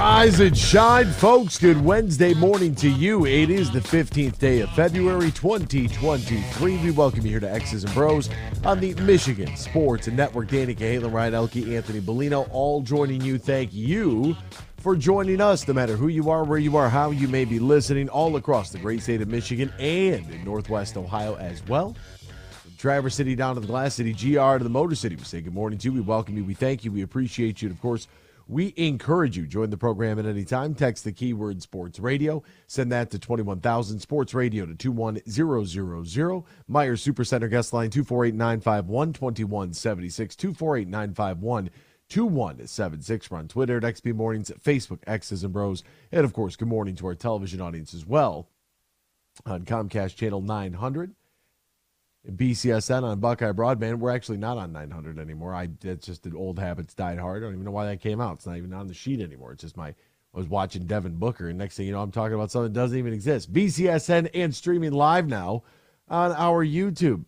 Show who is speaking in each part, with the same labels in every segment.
Speaker 1: Rise and shine, folks. Good Wednesday morning to you. It is the 15th day of February 2023. We welcome you here to X's and Bros on the Michigan Sports and Network. Danny Cahalan, Ryan Elke, Anthony Bellino, all joining you. Thank you for joining us, no matter who you are, where you are, how you may be listening, all across the great state of Michigan and in Northwest Ohio as well. Traverse City down to the Glass City, GR to the Motor City. We say good morning to you. We welcome you. We thank you. We appreciate you. And of course, we encourage you. Join the program at any time. Text the keyword sports radio. Send that to 21,000 sports radio to 21000. Meijer Supercenter guest line 248 951 2176. 248 951 2176. We're on Twitter at XB Mornings, Facebook, X's and Bros. And of course, good morning to our television audience as well on Comcast Channel 900. BCSN on Buckeye Broadband. We're actually not on 900 anymore. I that's just an old habits died hard. I don't even know why that came out. It's not even on the sheet anymore. It's just my I was watching Devin Booker, and next thing you know, I'm talking about something that doesn't even exist. BCSN and streaming live now on our YouTube.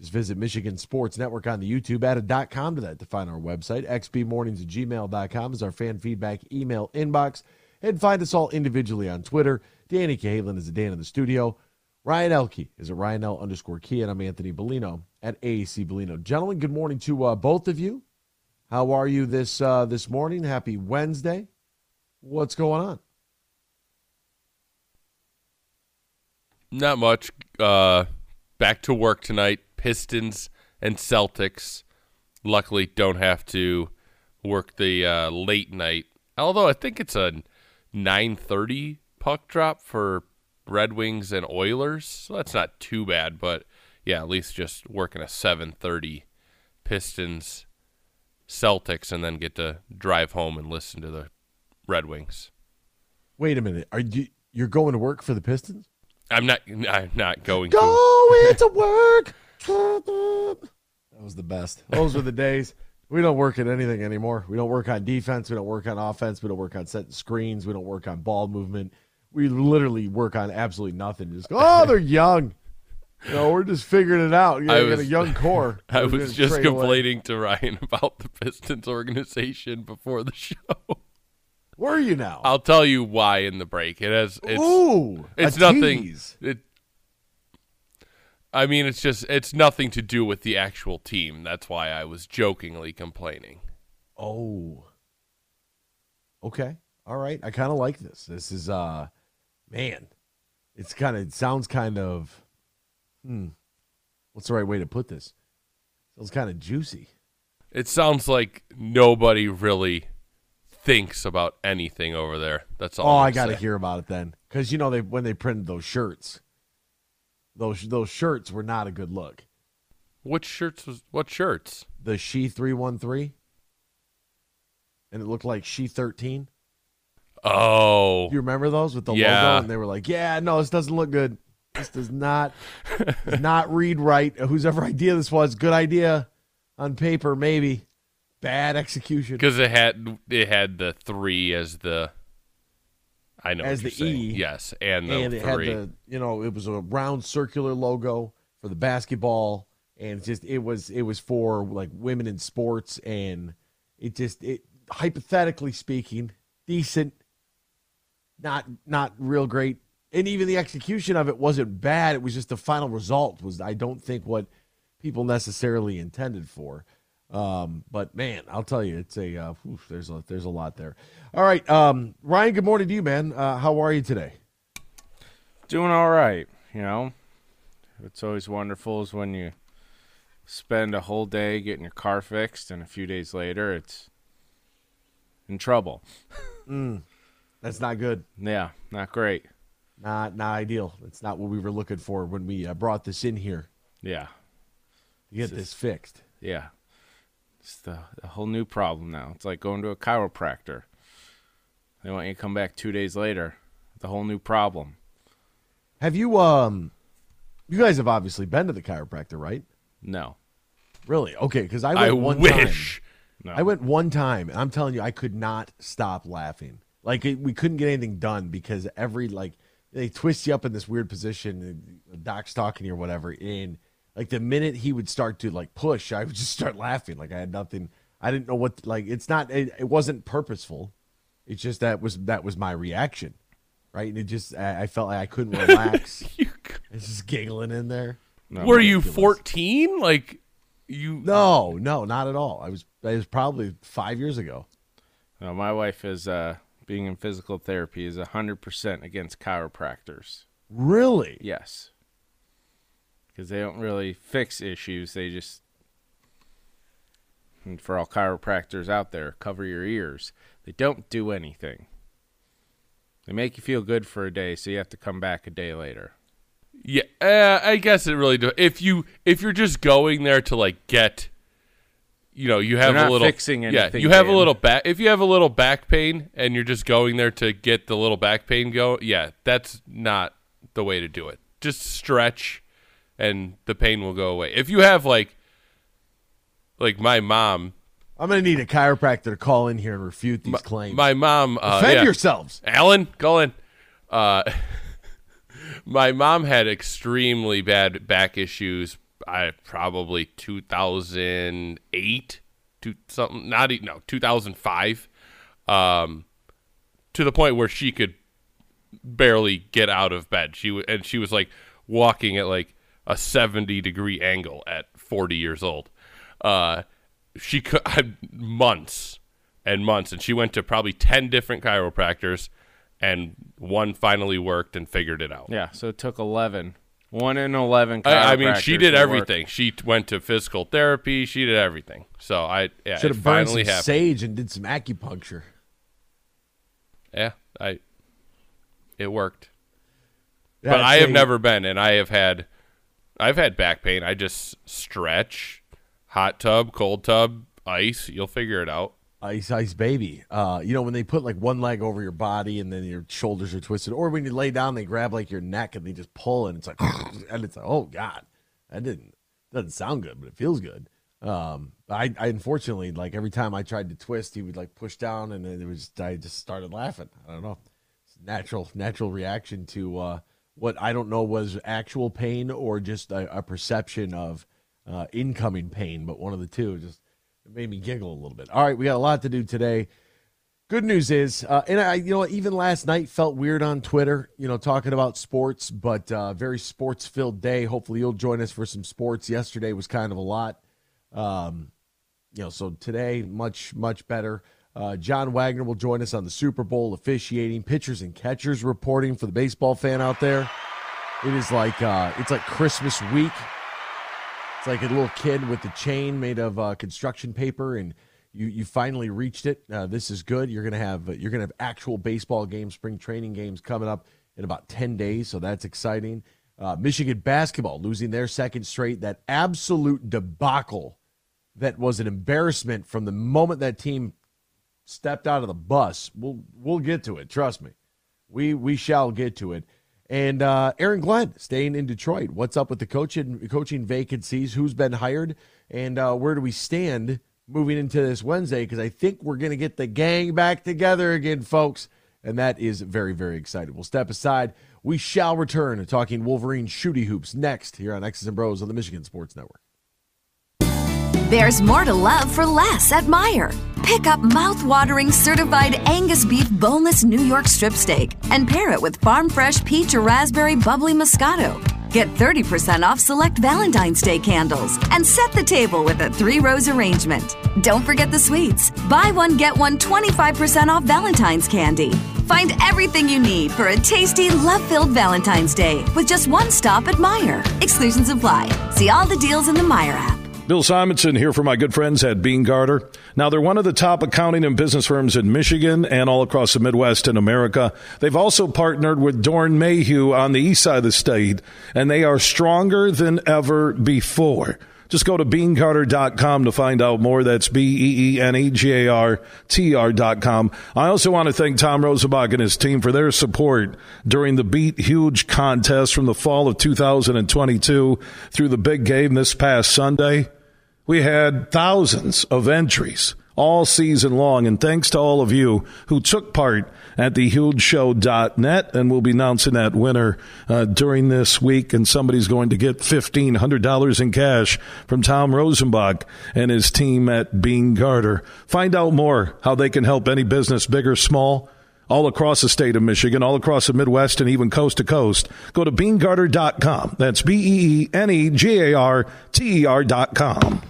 Speaker 1: Just visit Michigan Sports Network on the YouTube. Add a .com to that to find our website. xbmornings at gmail.com is our fan feedback email inbox. And find us all individually on Twitter. Danny Cahalan is a Dan in the studio. Ryan Elke is at Ryan L underscore Key, and I'm Anthony Bellino at AAC Bellino. Gentlemen, good morning to uh, both of you. How are you this uh, this morning? Happy Wednesday. What's going on?
Speaker 2: Not much. Uh, back to work tonight. Pistons and Celtics. Luckily, don't have to work the uh, late night. Although I think it's a 9:30 puck drop for Red Wings and Oilers, so that's not too bad. But yeah, at least just working a 7:30 Pistons Celtics, and then get to drive home and listen to the Red Wings.
Speaker 1: Wait a minute. Are you you're going to work for the Pistons?
Speaker 2: I'm not. I'm not going
Speaker 1: Going
Speaker 2: to.
Speaker 1: to work. That was the best. Those were the days. We don't work at anything anymore. We don't work on defense. We don't work on offense. We don't work on setting screens. We don't work on ball movement. We literally work on absolutely nothing. Just go, oh, they're young. No, we're just figuring it out. You know,
Speaker 2: I
Speaker 1: got a young core.
Speaker 2: I was just
Speaker 1: trade away.
Speaker 2: complaining to Ryan about the Pistons organization before the show.
Speaker 1: Where are you now?
Speaker 2: I'll tell you why in the break. It has it's
Speaker 1: Ooh,
Speaker 2: it's nothing. It. I mean, it's just it's nothing to do with the actual team. That's why I was jokingly complaining.
Speaker 1: Oh. Okay. All right. I kind of like this. This is uh man. It's kind of it sounds kind of hmm. What's the right way to put this? Sounds kind of juicy.
Speaker 2: It sounds like nobody really thinks about anything over there. That's all.
Speaker 1: Oh,
Speaker 2: I'm
Speaker 1: I got to
Speaker 2: saying.
Speaker 1: hear about it then. Cuz you know they when they printed those shirts. Those those shirts were not a good look.
Speaker 2: Which shirts was what shirts?
Speaker 1: The She 313 and it looked like She 13.
Speaker 2: Oh,
Speaker 1: you remember those with the
Speaker 2: Yeah.
Speaker 1: logo? And they were like, "Yeah, no, this doesn't look good. This does not does not read right. Whosever idea this was, good idea on paper, maybe bad execution."
Speaker 2: because it had it had the three as the. I know
Speaker 1: As the
Speaker 2: saying.
Speaker 1: E.
Speaker 2: Yes, and the
Speaker 1: And it had
Speaker 2: three.
Speaker 1: the, you know, it was a round circular logo for the basketball, and it just it was it was for like women in sports, and it just it hypothetically speaking, decent, not not real great, and even the execution of it wasn't bad. It was just the final result was I don't think what people necessarily intended for. Um, but man, I'll tell you, it's a uh, oof, there's a there's a lot there. All right, um, Ryan. Good morning to you, man. Uh, how are you today?
Speaker 3: Doing all right, you know. What's always wonderful is when you spend a whole day getting your car fixed, and a few days later, it's in trouble.
Speaker 1: That's not good.
Speaker 3: Yeah, not great.
Speaker 1: Not not ideal. It's not what we were looking for when we uh, brought this in here
Speaker 3: Yeah,
Speaker 1: to get this fixed.
Speaker 3: yeah. It's a whole new problem now. It's like going to a chiropractor. They want you to come back two days later. The whole new problem.
Speaker 1: Have you um, you guys have obviously been to the chiropractor, right?
Speaker 3: No,
Speaker 1: Really? Okay, because I went
Speaker 2: I
Speaker 1: one
Speaker 2: wish.
Speaker 1: time.
Speaker 3: no.
Speaker 1: I went one time, and I'm telling you, I could not stop laughing. Like it, we couldn't get anything done because every like they twist you up in this weird position. and The doc's talking to you or whatever, and like the minute he would start to like push, I would just start laughing. Like I had nothing. I didn't know what like it's not. It, it wasn't purposeful. It's just that was that was my reaction, right? And it just I, I felt like I couldn't relax.
Speaker 2: You-
Speaker 1: I was just giggling in there.
Speaker 3: No,
Speaker 2: were you 14? Like you?
Speaker 1: No, no, not at all. I was I was probably five years ago.
Speaker 3: no, my wife is uh, being in physical therapy is hundred percent against chiropractors.
Speaker 1: Really?
Speaker 3: Yes, because they don't really fix issues. They just and for all chiropractors out there, cover your ears. They don't do anything. They make you feel good for a day, so you have to come back a day later.
Speaker 2: Yeah, uh, I guess it really do. If you if you're just going there to like get, you know, you have
Speaker 3: They're
Speaker 2: a little
Speaker 3: fixing
Speaker 2: Yeah, you have a little back. If you have a little back pain and you're just going there to get the little back pain go, yeah, that's not the way to do it. Just stretch, and the pain will go away. If you have like, like my mom,
Speaker 1: I'm gonna need a chiropractor to call in here and refute these claims.
Speaker 2: my mom, uh,
Speaker 1: Defend
Speaker 2: yeah.
Speaker 1: yourselves.
Speaker 2: Alan, go in. Uh, my mom had extremely bad back issues. I probably 2008 to something, not e- no 2005, um, to the point where she could barely get out of bed. She and she was like walking at like a 70 degree angle at 40 years old. Uh, she could months and months, and she went to probably 10 different chiropractors, and one finally worked and figured it out.
Speaker 3: Yeah, so it took eleven. One in eleven.
Speaker 2: I, I mean, she did
Speaker 3: to work.
Speaker 2: everything. She went to physical therapy. She did everything. So I yeah,
Speaker 1: Should have burned some
Speaker 2: finally happened.
Speaker 1: sage and did some acupuncture.
Speaker 2: Yeah, I it worked.
Speaker 1: Yeah,
Speaker 2: but
Speaker 1: I'd
Speaker 2: I have never been, and I have had, I've had back pain. I just stretch, hot tub, cold tub, ice. You'll figure it out.
Speaker 1: Ice Ice Baby. Uh, you know when they put like one leg over your body and then your shoulders are twisted, or when you lay down, they grab like your neck and they just pull and it's like, and it's like, oh god, that didn't doesn't sound good, but it feels good. Um, I, I unfortunately like every time I tried to twist, he would like push down and then it was I just started laughing. I don't know, it's natural natural reaction to uh, what I don't know was actual pain or just a, a perception of uh, incoming pain, but one of the two just it made me giggle a little bit. All right, we got a lot to do today. Good news is, uh, and I, you know, even last night felt weird on Twitter, you know, talking about sports, but uh, very sports filled day. Hopefully, you'll join us for some sports. Yesterday was kind of a lot, um, you know, so today much much better. Uh, John Wagner will join us on the Super Bowl officiating, pitchers and catchers reporting for the baseball fan out there. It is like uh, it's like Christmas week. It's like a little kid with a chain made of uh, construction paper, and you you finally reached it. Uh, this is good. You're gonna have you're gonna have actual baseball games, spring training games coming up in about ten days, so that's exciting. Uh, Michigan basketball losing their second straight. That absolute debacle that was an embarrassment from the moment that team stepped out of the bus. We'll we'll get to it. Trust me. We we shall get to it. And uh, Aaron Glenn staying in Detroit. What's up with the coaching coaching vacancies? Who's been hired? And uh, where do we stand moving into this Wednesday? Because I think we're going to get the gang back together again, folks. And that is very, very exciting. We'll step aside. We shall return talking Wolverine shooty hoops next here on X's and Bros on the Michigan Sports Network.
Speaker 4: There's more to love for less at Meijer. Pick up mouth-watering certified Angus beef boneless New York strip steak and pair it with farm fresh peach or raspberry bubbly Moscato. Get 30% off select Valentine's Day candles and set the table with a three rose arrangement. Don't forget the sweets. Buy one, get one 25% off Valentine's candy. Find everything you need for a tasty, love filled Valentine's Day with just one stop at Meijer. Exclusions apply. See all the deals in the Meijer app.
Speaker 5: Bill Simonson here for my good friends at Beene Garter. Now, they're one of the top accounting and business firms in Michigan and all across the Midwest and America. They've also partnered with Doeren Mayhew on the east side of the state, and they are stronger than ever before. Just go to beenegarter.com to find out more. That's B E E N E G A R T R.com. I also want to thank Tom Rosenbach and his team for their support during the Beat Huge contest from the fall of 2022 through the big game this past Sunday. We had thousands of entries, all season long. And thanks to all of you who took part at thehugeshow.net. And we'll be announcing that winner uh, during this week. And somebody's going to get $1,500 in cash from Tom Rosenbach and his team at Beene Garter. Find out more how they can help any business, big or small all across the state of Michigan, all across the Midwest, and even coast to coast. Go to beenegarter.com. That's B E E N E G A R T E R.com.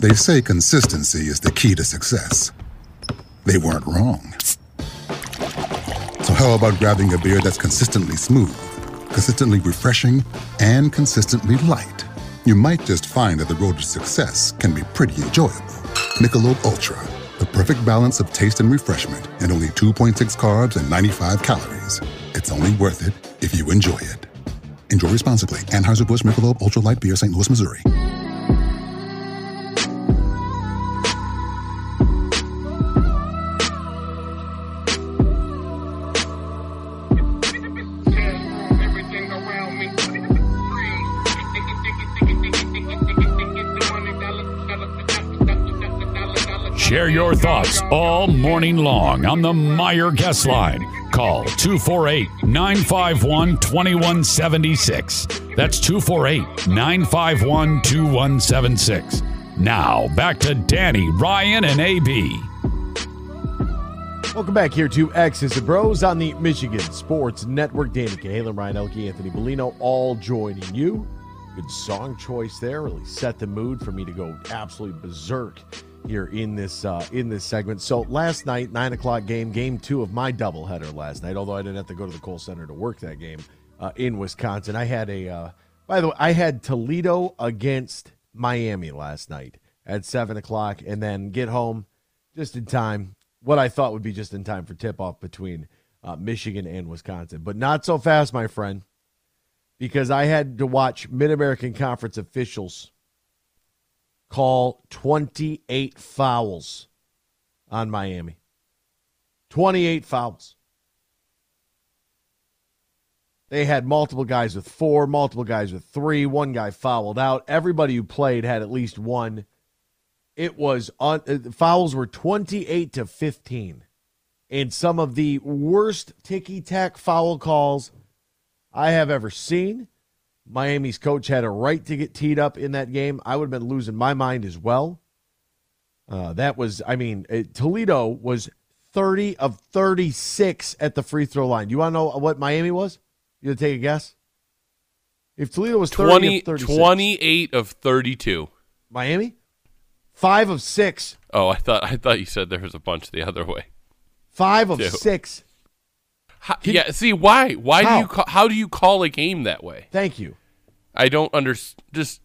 Speaker 6: They say consistency is the key to success. They weren't wrong. So, how about grabbing a beer that's consistently smooth, consistently refreshing, and consistently light? You might just find that the road to success can be pretty enjoyable. Michelob Ultra, the perfect balance of taste and refreshment, and only 2.6 carbs and 95 calories. It's only worth it if you enjoy it. Enjoy responsibly. Anheuser-Busch Michelob Ultra Light Beer, St. Louis, Missouri.
Speaker 7: Share your thoughts all morning long on the Meijer Guest Line. Call 248 951 2176. That's 248 951 2176. Now, back to Danny, Ryan, and AB.
Speaker 1: Welcome back here to X's and Bros on the Michigan Sports Network. Danny Cahalan, Ryan Elke, Anthony Bellino, all joining you. Good song choice there. Really set the mood for me to go absolutely berserk here in this uh, in this segment. So last night, nine o'clock game, game two of my doubleheader last night. Although I didn't have to go to the Kohl Center to work that game uh, in Wisconsin, I had a. Uh, by the way, I had Toledo against Miami last night at seven o'clock, and then get home just in time. What I thought would be just in time for tip off between uh, Michigan and Wisconsin, but not so fast, my friend, because I had to watch Mid American Conference officials call 28 fouls on Miami. 28 fouls. They had multiple guys with four, multiple guys with three. One guy fouled out. Everybody who played had at least one. It was on uh, fouls were 28 to 15. And some of the worst ticky tack foul calls I have ever seen. Miami's coach had a right to get teed up in that game. I would have been losing my mind as well. Uh, that was, I mean, it, Toledo was 30 of 36 at the free throw line. Do you want to know what Miami was? You take a guess? If Toledo was 30
Speaker 2: 20,
Speaker 1: of 36.
Speaker 2: 28 of 32.
Speaker 1: Miami? Five of six.
Speaker 2: Oh, I thought I thought you said there was a bunch the other way.
Speaker 1: Five of
Speaker 2: Two.
Speaker 1: six.
Speaker 2: How, yeah, see why? Why
Speaker 1: How?
Speaker 2: do you call, how do you call a game that way?
Speaker 1: Thank you.
Speaker 2: I don't understand. Just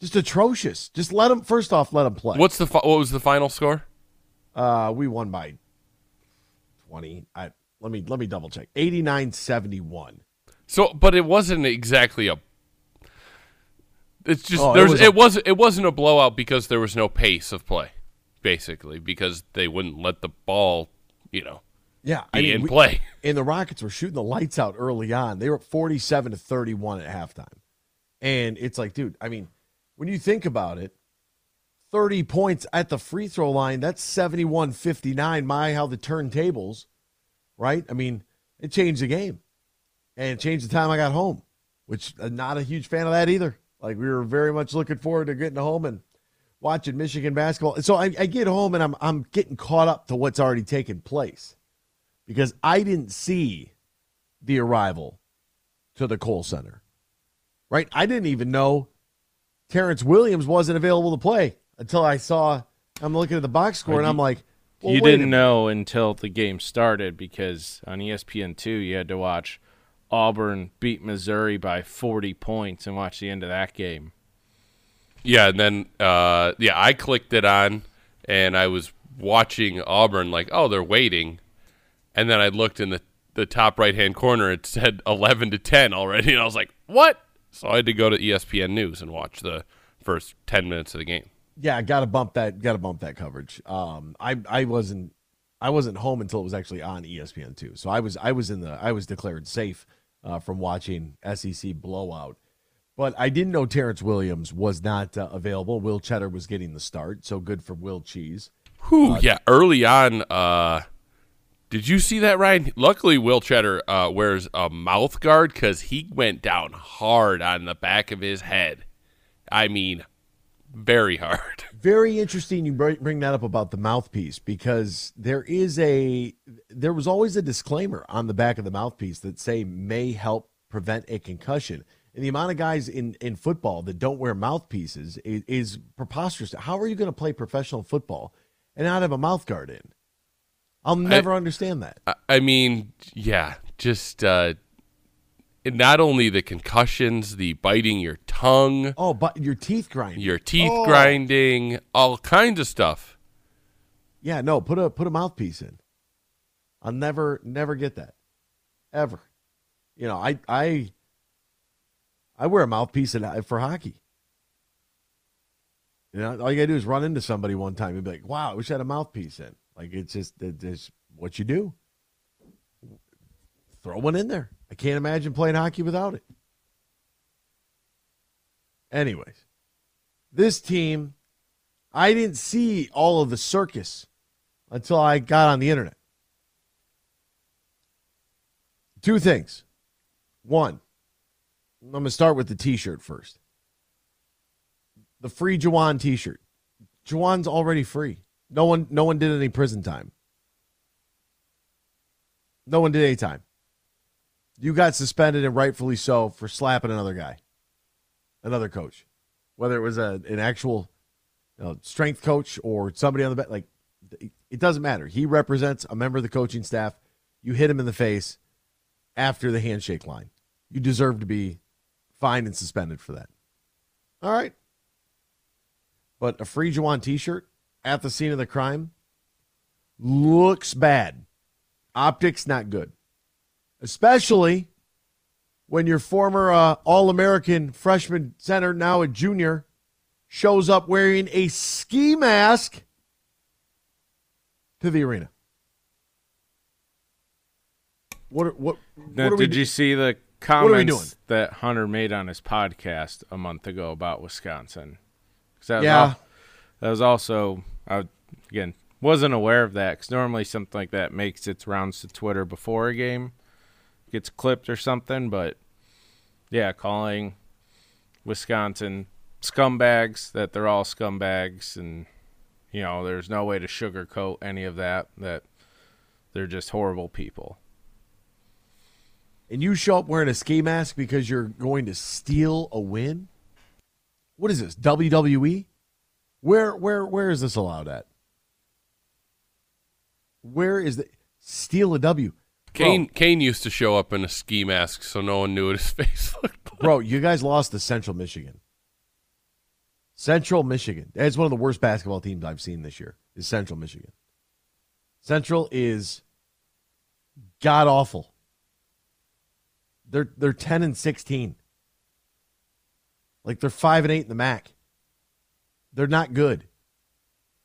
Speaker 1: Just atrocious. Just let them, first off, let them play.
Speaker 2: what's the what was the final score?
Speaker 1: Uh, we won by 20. I let me let me double check. 89-71.
Speaker 2: So, but it wasn't exactly a. It's just
Speaker 1: Oh,
Speaker 2: there's it, was it wasn't a blowout because there was no pace of play, basically because they wouldn't let the ball, you know,
Speaker 1: Yeah,
Speaker 2: be in
Speaker 1: we-
Speaker 2: play.
Speaker 1: And the Rockets were shooting the lights out early on. They were 47 to 31 at halftime. And it's like, dude, I mean, when you think about it, 30 points at the free throw line, that's 71 59. My, how the turntables, right? I mean, it changed the game. And it changed the time I got home, which I'm not a huge fan of that either. Like, we were very much looking forward to getting home and watching Michigan basketball. So I, I get home and I'm, I'm getting caught up to what's already taken place because I didn't see the arrival to the Kohl Center. Right? I didn't even know Terrance Williams wasn't available to play until I saw. I'm looking at the box score and I'm like, well,
Speaker 3: you didn't know until the game started because on ESPN two you had to watch Auburn beat Missouri by forty points and watch the end of that game.
Speaker 2: Yeah, and then uh, yeah, I clicked it on, and I was watching Auburn like, oh, they're waiting, and then I looked in the the top right hand corner. It said eleven to ten already, and I was like, what? So I had to go to ESPN News and watch the first ten minutes of the game.
Speaker 1: Yeah, got to bump that. Got to bump that coverage. Um, I I wasn't I wasn't home until it was actually on ESPN two. So I was I was in the I was declared safe uh, from watching SEC blowout. But I didn't know Terrance Williams was not uh, available. Will Tschetter was getting the start, so good for Will Cheese.
Speaker 2: Whew, yeah, early on. Uh, did you see that, Ryan? Luckily, Will Tschetter uh, wears a mouth guard because he went down hard on the back of his head. I mean, very hard.
Speaker 1: Very interesting you bring that up about the mouthpiece because there is a there was always a disclaimer on the back of the mouthpiece that say may help prevent a concussion. And the amount of guys in, in football that don't wear mouthpieces is, is preposterous. How are you going to play professional football and not have a mouth guard in? I'll never
Speaker 2: I,
Speaker 1: understand that.
Speaker 2: I, I mean, yeah, just uh, not only the concussions, the biting your tongue.
Speaker 1: Oh, but your teeth grinding.
Speaker 2: Your teeth
Speaker 1: oh.
Speaker 2: grinding, all kinds of stuff.
Speaker 1: Yeah, no, put a put a mouthpiece in. I'll never never get that. Ever. You know, I I I wear a mouthpiece in, for hockey. You know, all you gotta do is run into somebody one time and be like, "Wow, I wish I had a mouthpiece in." Like it's just it's what you do. Throw one in there. I can't imagine playing hockey without it. Anyways, this team, I didn't see all of the circus until I got on the internet. Two things. One, I'm going to start with the t shirt first. The free Juwan t shirt. Juwan's already free. No one, no one did any prison time. No one did any time. You got suspended and rightfully so for slapping another guy, another coach, whether it was a, an actual you know, strength coach or somebody on the back. Like, it doesn't matter. He represents a member of the coaching staff. You hit him in the face after the handshake line. You deserve to be fined and suspended for that. All right. But a free Juwan t shirt at the scene of the crime looks bad. Optics not good especially when your former uh, All American freshman center, now a junior, shows up wearing a ski mask to the arena. What? What?
Speaker 3: Now,
Speaker 1: what
Speaker 3: did
Speaker 1: do-
Speaker 3: you see the comments that Hunter made on his podcast a month ago about Wisconsin? that was
Speaker 1: Yeah.
Speaker 3: that was also I again wasn't aware of that because normally something like that makes its rounds to Twitter before a game gets clipped or something. But yeah, calling Wisconsin scumbags that they're all scumbags, and you know there's no way to sugarcoat any of that. That they're just horrible people.
Speaker 1: And you show up wearing a ski mask because you're going to steal a win? What is this? WWE? Where where where is this allowed at? Where is the steal a W?
Speaker 2: Kane Kane used to show up in a ski mask so no one knew what his face looked like.
Speaker 1: Bro, you guys lost to Central Michigan. Central Michigan. It's one of the worst basketball teams I've seen this year. Is Central Michigan. Central is god awful. They're they're 10 and 16. Like they're 5 and 8 in the MAC. They're not good.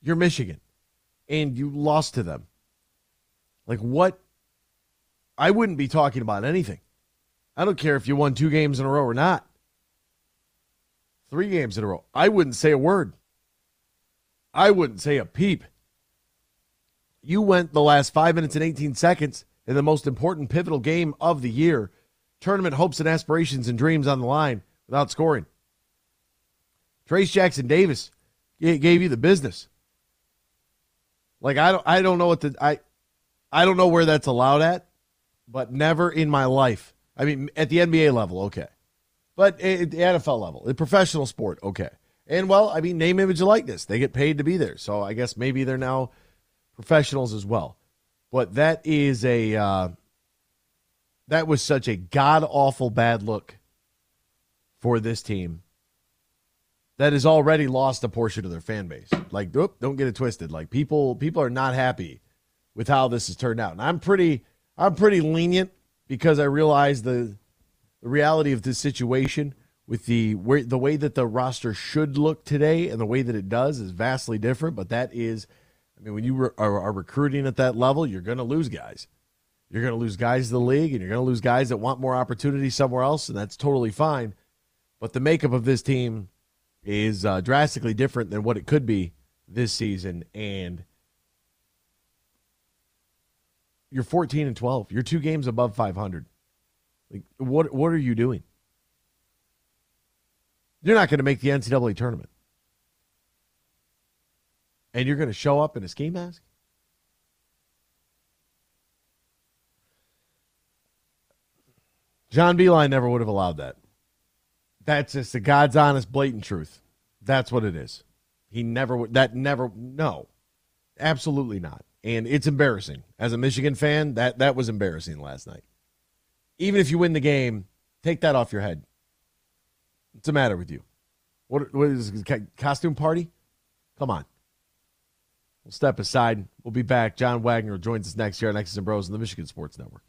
Speaker 1: You're Michigan and you lost to them. Like what I wouldn't be talking about anything. I don't care if you won two games in a row or not. Three games in a row. I wouldn't say a word. I wouldn't say a peep. You went the last five minutes and 18 seconds in the most important pivotal game of the year. Tournament hopes and aspirations and dreams on the line without scoring. Trayce Jackson-Davis g- gave you the business. Like I don't I don't know what the I I don't know where that's allowed at but never in my life. I mean, at the NBA level, okay, but at the NFL level, the professional sport, okay. And well, I mean, name, image, and likeness. They get paid to be there, so I guess maybe they're now professionals as well. But that is a uh, that was such a god awful bad look for this team that has already lost a portion of their fan base. Like, oop, don't get it twisted. Like people, people are not happy with how this has turned out, and I'm pretty. I'm pretty lenient because I realize the the reality of this situation with the where, the way that the roster should look today and the way that it does is vastly different. But that is, I mean, when you re- are, are recruiting at that level, you're going to lose guys. You're going to lose guys to the league, and you're going to lose guys that want more opportunity somewhere else, and that's totally fine. But the makeup of this team is uh, drastically different than what it could be this season. And you're 14 and 12. You're two games above 500. Like, what, what are you doing? You're not going to make the NCAA tournament. And you're going to show up in a ski mask? John Beilein never would have allowed that. That's just the God's honest, blatant truth. That's what it is. He never would. That never. No, absolutely not. And it's embarrassing as a Michigan fan. That that was embarrassing last night. Even if you win the game, take that off your head. What's the matter with you? What what is this, costume party? Come on. We'll step aside. We'll be back. John Wagner joins us next year on X's and Bros on the Michigan Sports Network.